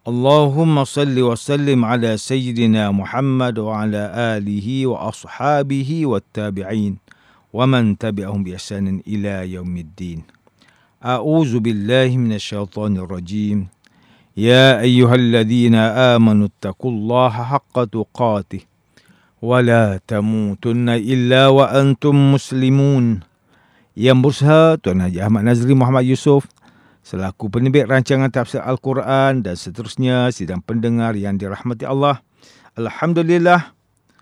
اللهم صل وسلم على سيدنا محمد وعلى آله وأصحابه والتابعين ومن تبعهم بإحسان إلى يوم الدين. أعوذ بالله من الشيطان الرجيم. يا أيها الذين آمنوا اتقوا الله حق تقاته ولا تموتن إلا وأنتم مسلمون. Yang berusaha Muhammad Yusof selaku penerbit rancangan tafsir Al-Quran dan seterusnya sidang pendengar yang dirahmati Allah. Alhamdulillah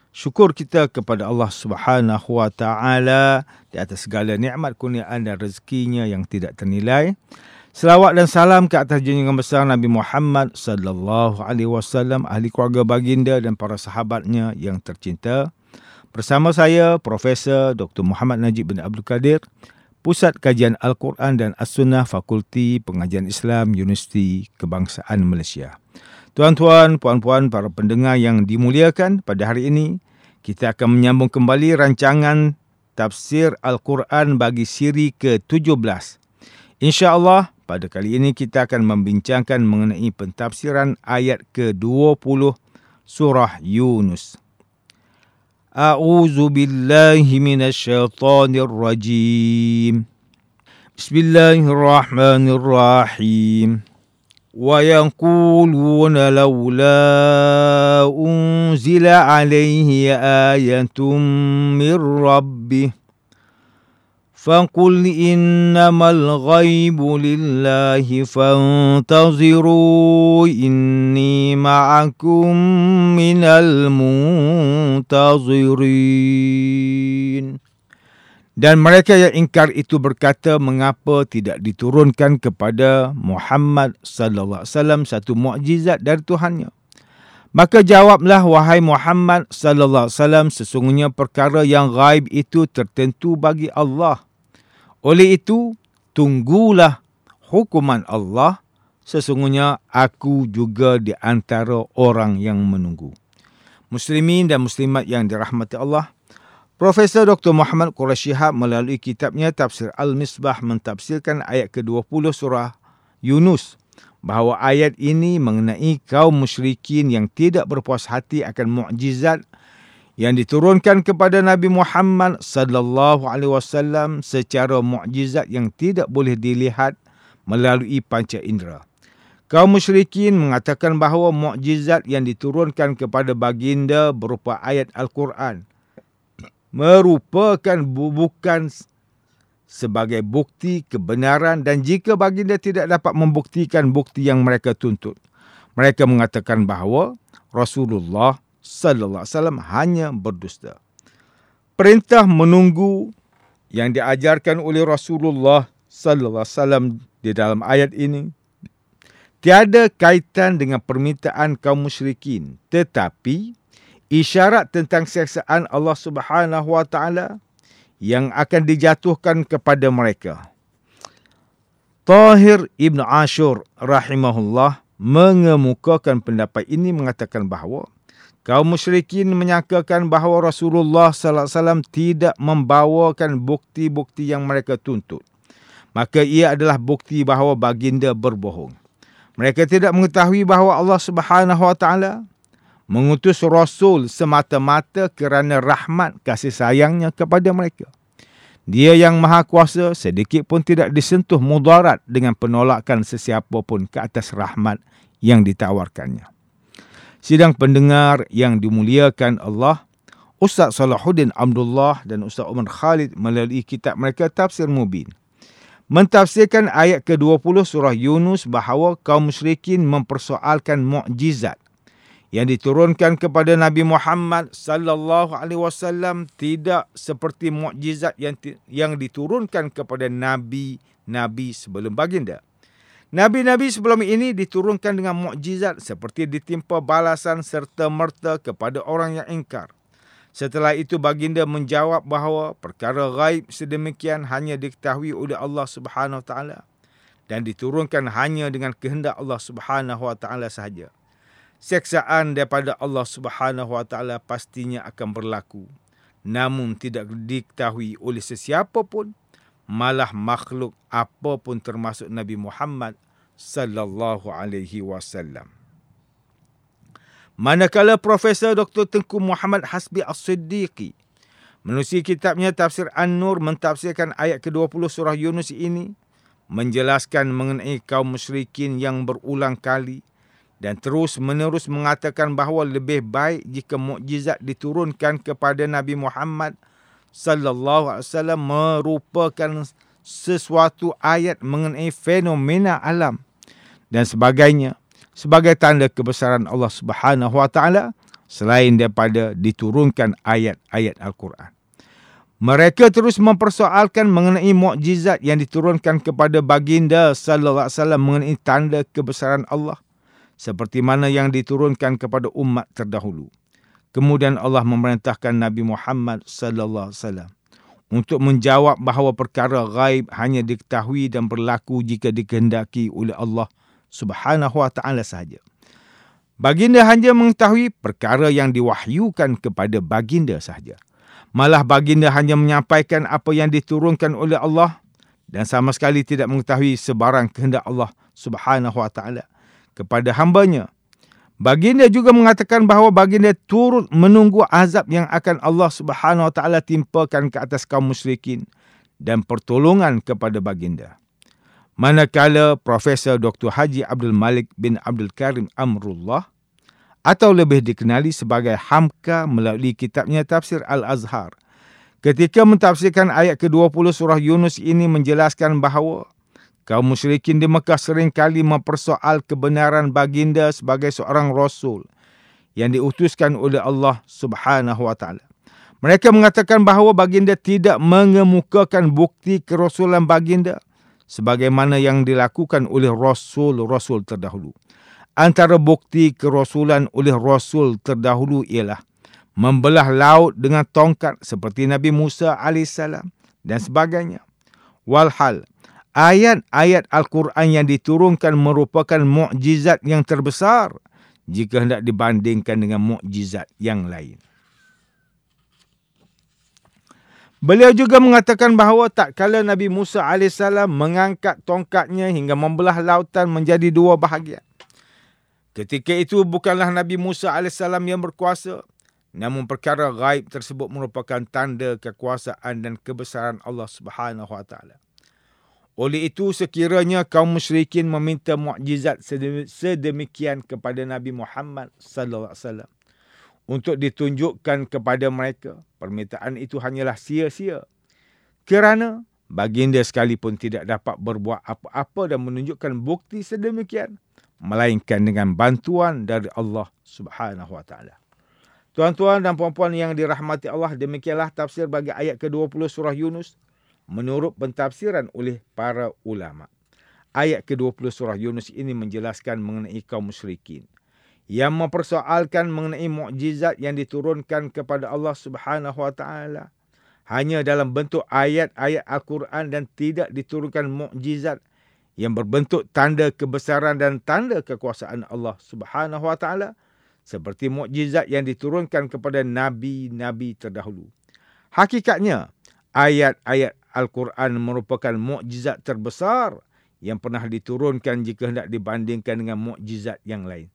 syukur kita kepada Allah Subhanahu wa taala di atas segala nikmat kurniaan dan rezekinya yang tidak ternilai. Selawat dan salam ke atas junjungan besar Nabi Muhammad sallallahu alaihi wasallam, ahli keluarga baginda dan para sahabatnya yang tercinta. Bersama saya Profesor Dr. Muhammad Najib bin Abdul Kadir Pusat Kajian Al-Quran dan As-Sunnah Fakulti Pengajian Islam Universiti Kebangsaan Malaysia. Tuan-tuan, puan-puan, para pendengar yang dimuliakan pada hari ini, kita akan menyambung kembali rancangan tafsir Al-Quran bagi siri ke-17. InsyaAllah, pada kali ini kita akan membincangkan mengenai pentafsiran ayat ke-20 surah Yunus. أعوذ بالله من الشيطان الرجيم. بسم الله الرحمن الرحيم. ويقولون لولا أنزل عليه آية من ربه فقل إنما الغيب لله فانتظروا إني معكم من المنتظرين Dan mereka yang ingkar itu berkata mengapa tidak diturunkan kepada Muhammad sallallahu alaihi wasallam satu mukjizat dari Tuhannya. Maka jawablah wahai Muhammad sallallahu alaihi wasallam sesungguhnya perkara yang gaib itu tertentu bagi Allah. Oleh itu, tunggulah hukuman Allah. Sesungguhnya aku juga di antara orang yang menunggu. Muslimin dan muslimat yang dirahmati Allah. Profesor Dr. Muhammad Quraisy Shihab melalui kitabnya Tafsir Al-Misbah mentafsirkan ayat ke-20 surah Yunus bahawa ayat ini mengenai kaum musyrikin yang tidak berpuas hati akan mukjizat yang diturunkan kepada Nabi Muhammad sallallahu alaihi wasallam secara mukjizat yang tidak boleh dilihat melalui panca indera. Kaum musyrikin mengatakan bahawa mukjizat yang diturunkan kepada baginda berupa ayat Al-Quran merupakan bukan sebagai bukti kebenaran dan jika baginda tidak dapat membuktikan bukti yang mereka tuntut mereka mengatakan bahawa Rasulullah sallallahu alaihi wasallam hanya berdusta perintah menunggu yang diajarkan oleh Rasulullah sallallahu alaihi wasallam di dalam ayat ini tiada kaitan dengan permintaan kaum musyrikin tetapi isyarat tentang siksaan Allah Subhanahu wa taala yang akan dijatuhkan kepada mereka. Tahir Ibn Ashur rahimahullah mengemukakan pendapat ini mengatakan bahawa kaum musyrikin menyangkakan bahawa Rasulullah sallallahu alaihi wasallam tidak membawakan bukti-bukti yang mereka tuntut. Maka ia adalah bukti bahawa baginda berbohong. Mereka tidak mengetahui bahawa Allah Subhanahu wa taala mengutus Rasul semata-mata kerana rahmat kasih sayangnya kepada mereka. Dia yang maha kuasa sedikit pun tidak disentuh mudarat dengan penolakan sesiapa pun ke atas rahmat yang ditawarkannya. Sidang pendengar yang dimuliakan Allah, Ustaz Salahuddin Abdullah dan Ustaz Umar Khalid melalui kitab mereka Tafsir Mubin mentafsirkan ayat ke-20 surah Yunus bahawa kaum musyrikin mempersoalkan mukjizat yang diturunkan kepada Nabi Muhammad sallallahu alaihi wasallam tidak seperti mukjizat yang yang diturunkan kepada nabi-nabi sebelum baginda. Nabi-nabi sebelum ini diturunkan dengan mukjizat seperti ditimpa balasan serta merta kepada orang yang ingkar. Setelah itu baginda menjawab bahawa perkara gaib sedemikian hanya diketahui oleh Allah Subhanahu taala dan diturunkan hanya dengan kehendak Allah Subhanahu wa taala sahaja. Seksaan daripada Allah Subhanahu wa taala pastinya akan berlaku namun tidak diketahui oleh sesiapa pun malah makhluk apapun termasuk Nabi Muhammad sallallahu alaihi wasallam. Manakala Profesor Dr. Tengku Muhammad Hasbi As-Siddiqi menulis kitabnya Tafsir An-Nur mentafsirkan ayat ke-20 surah Yunus ini menjelaskan mengenai kaum musyrikin yang berulang kali dan terus menerus mengatakan bahawa lebih baik jika mukjizat diturunkan kepada Nabi Muhammad sallallahu alaihi wasallam merupakan sesuatu ayat mengenai fenomena alam dan sebagainya sebagai tanda kebesaran Allah Subhanahu wa taala selain daripada diturunkan ayat-ayat Al-Quran. Mereka terus mempersoalkan mengenai mukjizat yang diturunkan kepada baginda sallallahu alaihi wasallam mengenai tanda kebesaran Allah seperti mana yang diturunkan kepada umat terdahulu. Kemudian Allah memerintahkan Nabi Muhammad sallallahu alaihi wasallam untuk menjawab bahawa perkara gaib hanya diketahui dan berlaku jika dikehendaki oleh Allah Subhanahu wa taala sahaja. Baginda hanya mengetahui perkara yang diwahyukan kepada baginda sahaja. Malah baginda hanya menyampaikan apa yang diturunkan oleh Allah dan sama sekali tidak mengetahui sebarang kehendak Allah Subhanahu wa taala kepada hambanya Baginda juga mengatakan bahawa baginda turut menunggu azab yang akan Allah Subhanahu Wa Taala timpakan ke atas kaum musyrikin dan pertolongan kepada baginda. Manakala Profesor Dr. Haji Abdul Malik bin Abdul Karim Amrullah atau lebih dikenali sebagai Hamka melalui kitabnya Tafsir Al-Azhar ketika mentafsirkan ayat ke-20 surah Yunus ini menjelaskan bahawa kaum musyrikin di Mekah seringkali mempersoal kebenaran baginda sebagai seorang rasul yang diutuskan oleh Allah Subhanahu wa taala. Mereka mengatakan bahawa baginda tidak mengemukakan bukti kerasulan baginda sebagaimana yang dilakukan oleh rasul-rasul terdahulu. Antara bukti kerasulan oleh rasul terdahulu ialah membelah laut dengan tongkat seperti Nabi Musa alaihissalam dan sebagainya. Walhal, ayat-ayat Al-Quran yang diturunkan merupakan mukjizat yang terbesar jika hendak dibandingkan dengan mukjizat yang lain. Beliau juga mengatakan bahawa tak kala Nabi Musa AS mengangkat tongkatnya hingga membelah lautan menjadi dua bahagian. Ketika itu bukanlah Nabi Musa AS yang berkuasa, namun perkara gaib tersebut merupakan tanda kekuasaan dan kebesaran Allah Subhanahu Wa Taala. Oleh itu sekiranya kaum musyrikin meminta mukjizat sedemikian kepada Nabi Muhammad sallallahu alaihi wasallam untuk ditunjukkan kepada mereka, permintaan itu hanyalah sia-sia. Kerana baginda sekalipun tidak dapat berbuat apa-apa dan menunjukkan bukti sedemikian melainkan dengan bantuan dari Allah Subhanahu wa taala. Tuan-tuan dan puan-puan yang dirahmati Allah, demikianlah tafsir bagi ayat ke-20 surah Yunus menurut pentafsiran oleh para ulama. Ayat ke-20 surah Yunus ini menjelaskan mengenai kaum musyrikin yang mempersoalkan mengenai mukjizat yang diturunkan kepada Allah Subhanahu wa taala hanya dalam bentuk ayat-ayat Al-Quran dan tidak diturunkan mukjizat yang berbentuk tanda kebesaran dan tanda kekuasaan Allah Subhanahu wa taala seperti mukjizat yang diturunkan kepada nabi-nabi terdahulu. Hakikatnya ayat-ayat Al-Quran merupakan mukjizat terbesar yang pernah diturunkan jika hendak dibandingkan dengan mukjizat yang lain.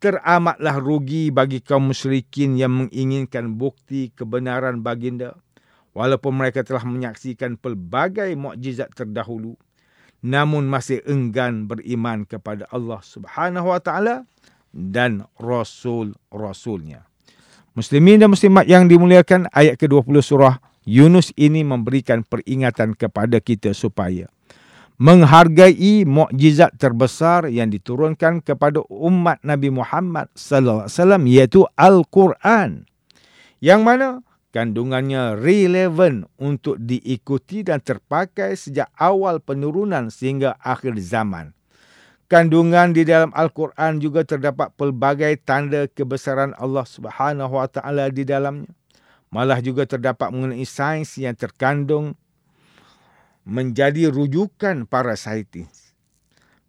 Teramatlah rugi bagi kaum musyrikin yang menginginkan bukti kebenaran baginda walaupun mereka telah menyaksikan pelbagai mukjizat terdahulu namun masih enggan beriman kepada Allah Subhanahu wa taala dan rasul-rasulnya. Muslimin dan muslimat yang dimuliakan ayat ke-20 surah Yunus ini memberikan peringatan kepada kita supaya menghargai mukjizat terbesar yang diturunkan kepada umat Nabi Muhammad sallallahu alaihi wasallam iaitu Al-Quran. Yang mana kandungannya relevan untuk diikuti dan terpakai sejak awal penurunan sehingga akhir zaman. kandungan di dalam Al-Quran juga terdapat pelbagai tanda kebesaran Allah Subhanahu Wa Taala di dalamnya. Malah juga terdapat mengenai sains yang terkandung menjadi rujukan para saintis.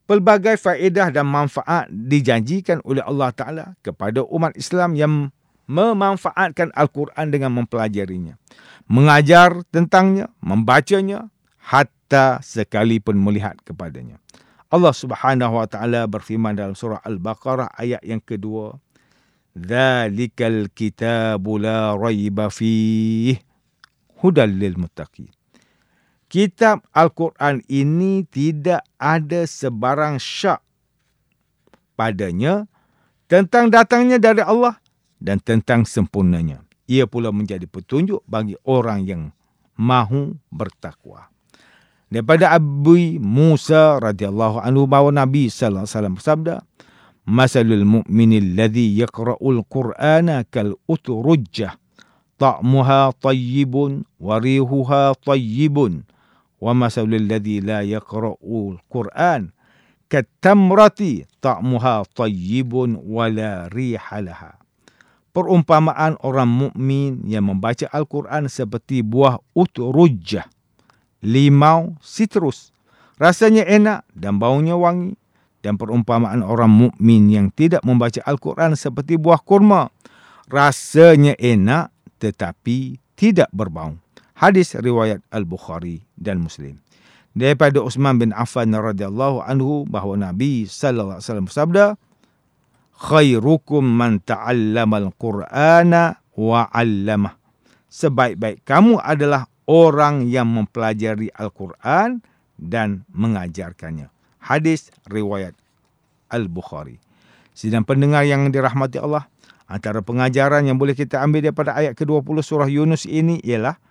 Pelbagai faedah dan manfaat dijanjikan oleh Allah Ta'ala kepada umat Islam yang memanfaatkan Al-Quran dengan mempelajarinya. Mengajar tentangnya, membacanya, hatta sekalipun melihat kepadanya. Allah Subhanahu wa taala berfirman dalam surah Al-Baqarah ayat yang kedua, "Dzalikal kitabu la raiba fihi hudal lil muttaqin." Kitab Al-Quran ini tidak ada sebarang syak padanya tentang datangnya dari Allah dan tentang sempurnanya. Ia pula menjadi petunjuk bagi orang yang mahu bertakwa daripada Abu Musa radhiyallahu anhu bahawa Nabi sallallahu alaihi wasallam bersabda Masalul mu'minil ladzi yaqra'ul Qur'ana kal utrujjah ta'muha tayyibun wa rihuha tayyibun wa masalul ladzi la yaqra'ul Qur'an katamrati ta'muha tayyibun wa la riha laha Perumpamaan orang mukmin yang membaca Al-Quran seperti buah utrujjah limau, sitrus. Rasanya enak dan baunya wangi. Dan perumpamaan orang mukmin yang tidak membaca Al-Quran seperti buah kurma. Rasanya enak tetapi tidak berbau. Hadis riwayat Al-Bukhari dan Muslim. Daripada Utsman bin Affan radhiyallahu anhu bahawa Nabi sallallahu alaihi wasallam bersabda, "Khairukum man ta'allama al-Qur'ana wa 'allamah." Sebaik-baik kamu adalah orang yang mempelajari Al-Quran dan mengajarkannya. Hadis riwayat Al-Bukhari. Sidang pendengar yang dirahmati Allah, antara pengajaran yang boleh kita ambil daripada ayat ke-20 surah Yunus ini ialah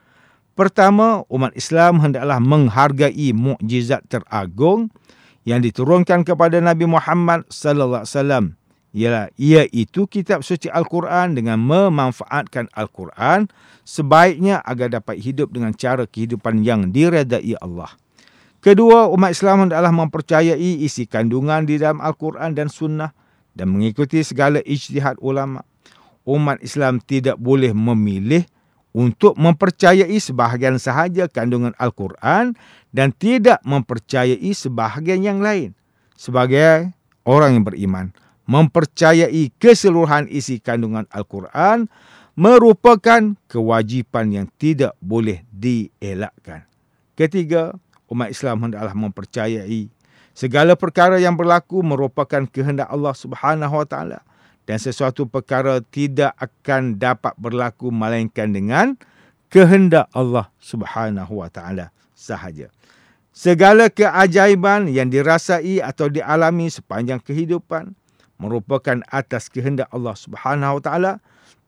pertama, umat Islam hendaklah menghargai mukjizat teragung yang diturunkan kepada Nabi Muhammad sallallahu alaihi wasallam ialah iaitu kitab suci Al-Quran dengan memanfaatkan Al-Quran sebaiknya agar dapat hidup dengan cara kehidupan yang diredai Allah. Kedua, umat Islam adalah mempercayai isi kandungan di dalam Al-Quran dan Sunnah dan mengikuti segala ijtihad ulama. Umat Islam tidak boleh memilih untuk mempercayai sebahagian sahaja kandungan Al-Quran dan tidak mempercayai sebahagian yang lain. Sebagai orang yang beriman, mempercayai keseluruhan isi kandungan Al-Quran merupakan kewajipan yang tidak boleh dielakkan. Ketiga, umat Islam hendaklah mempercayai segala perkara yang berlaku merupakan kehendak Allah Subhanahu Wa Taala dan sesuatu perkara tidak akan dapat berlaku melainkan dengan kehendak Allah Subhanahu Wa Taala sahaja. Segala keajaiban yang dirasai atau dialami sepanjang kehidupan merupakan atas kehendak Allah Subhanahu Wa Taala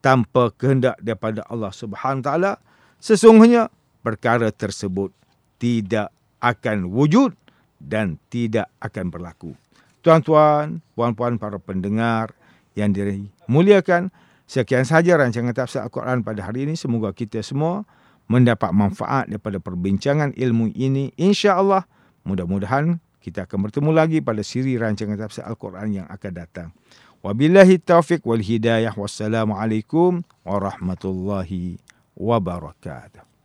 tanpa kehendak daripada Allah Subhanahu Wa Taala sesungguhnya perkara tersebut tidak akan wujud dan tidak akan berlaku. Tuan-tuan, puan-puan para pendengar yang dimuliakan, sekian sahaja rancangan tafsir Al-Quran pada hari ini. Semoga kita semua mendapat manfaat daripada perbincangan ilmu ini. InsyaAllah, mudah-mudahan kita akan bertemu lagi pada siri rancangan tafsir Al-Quran yang akan datang. Wabillahi taufiq wal hidayah. Wassalamualaikum warahmatullahi wabarakatuh.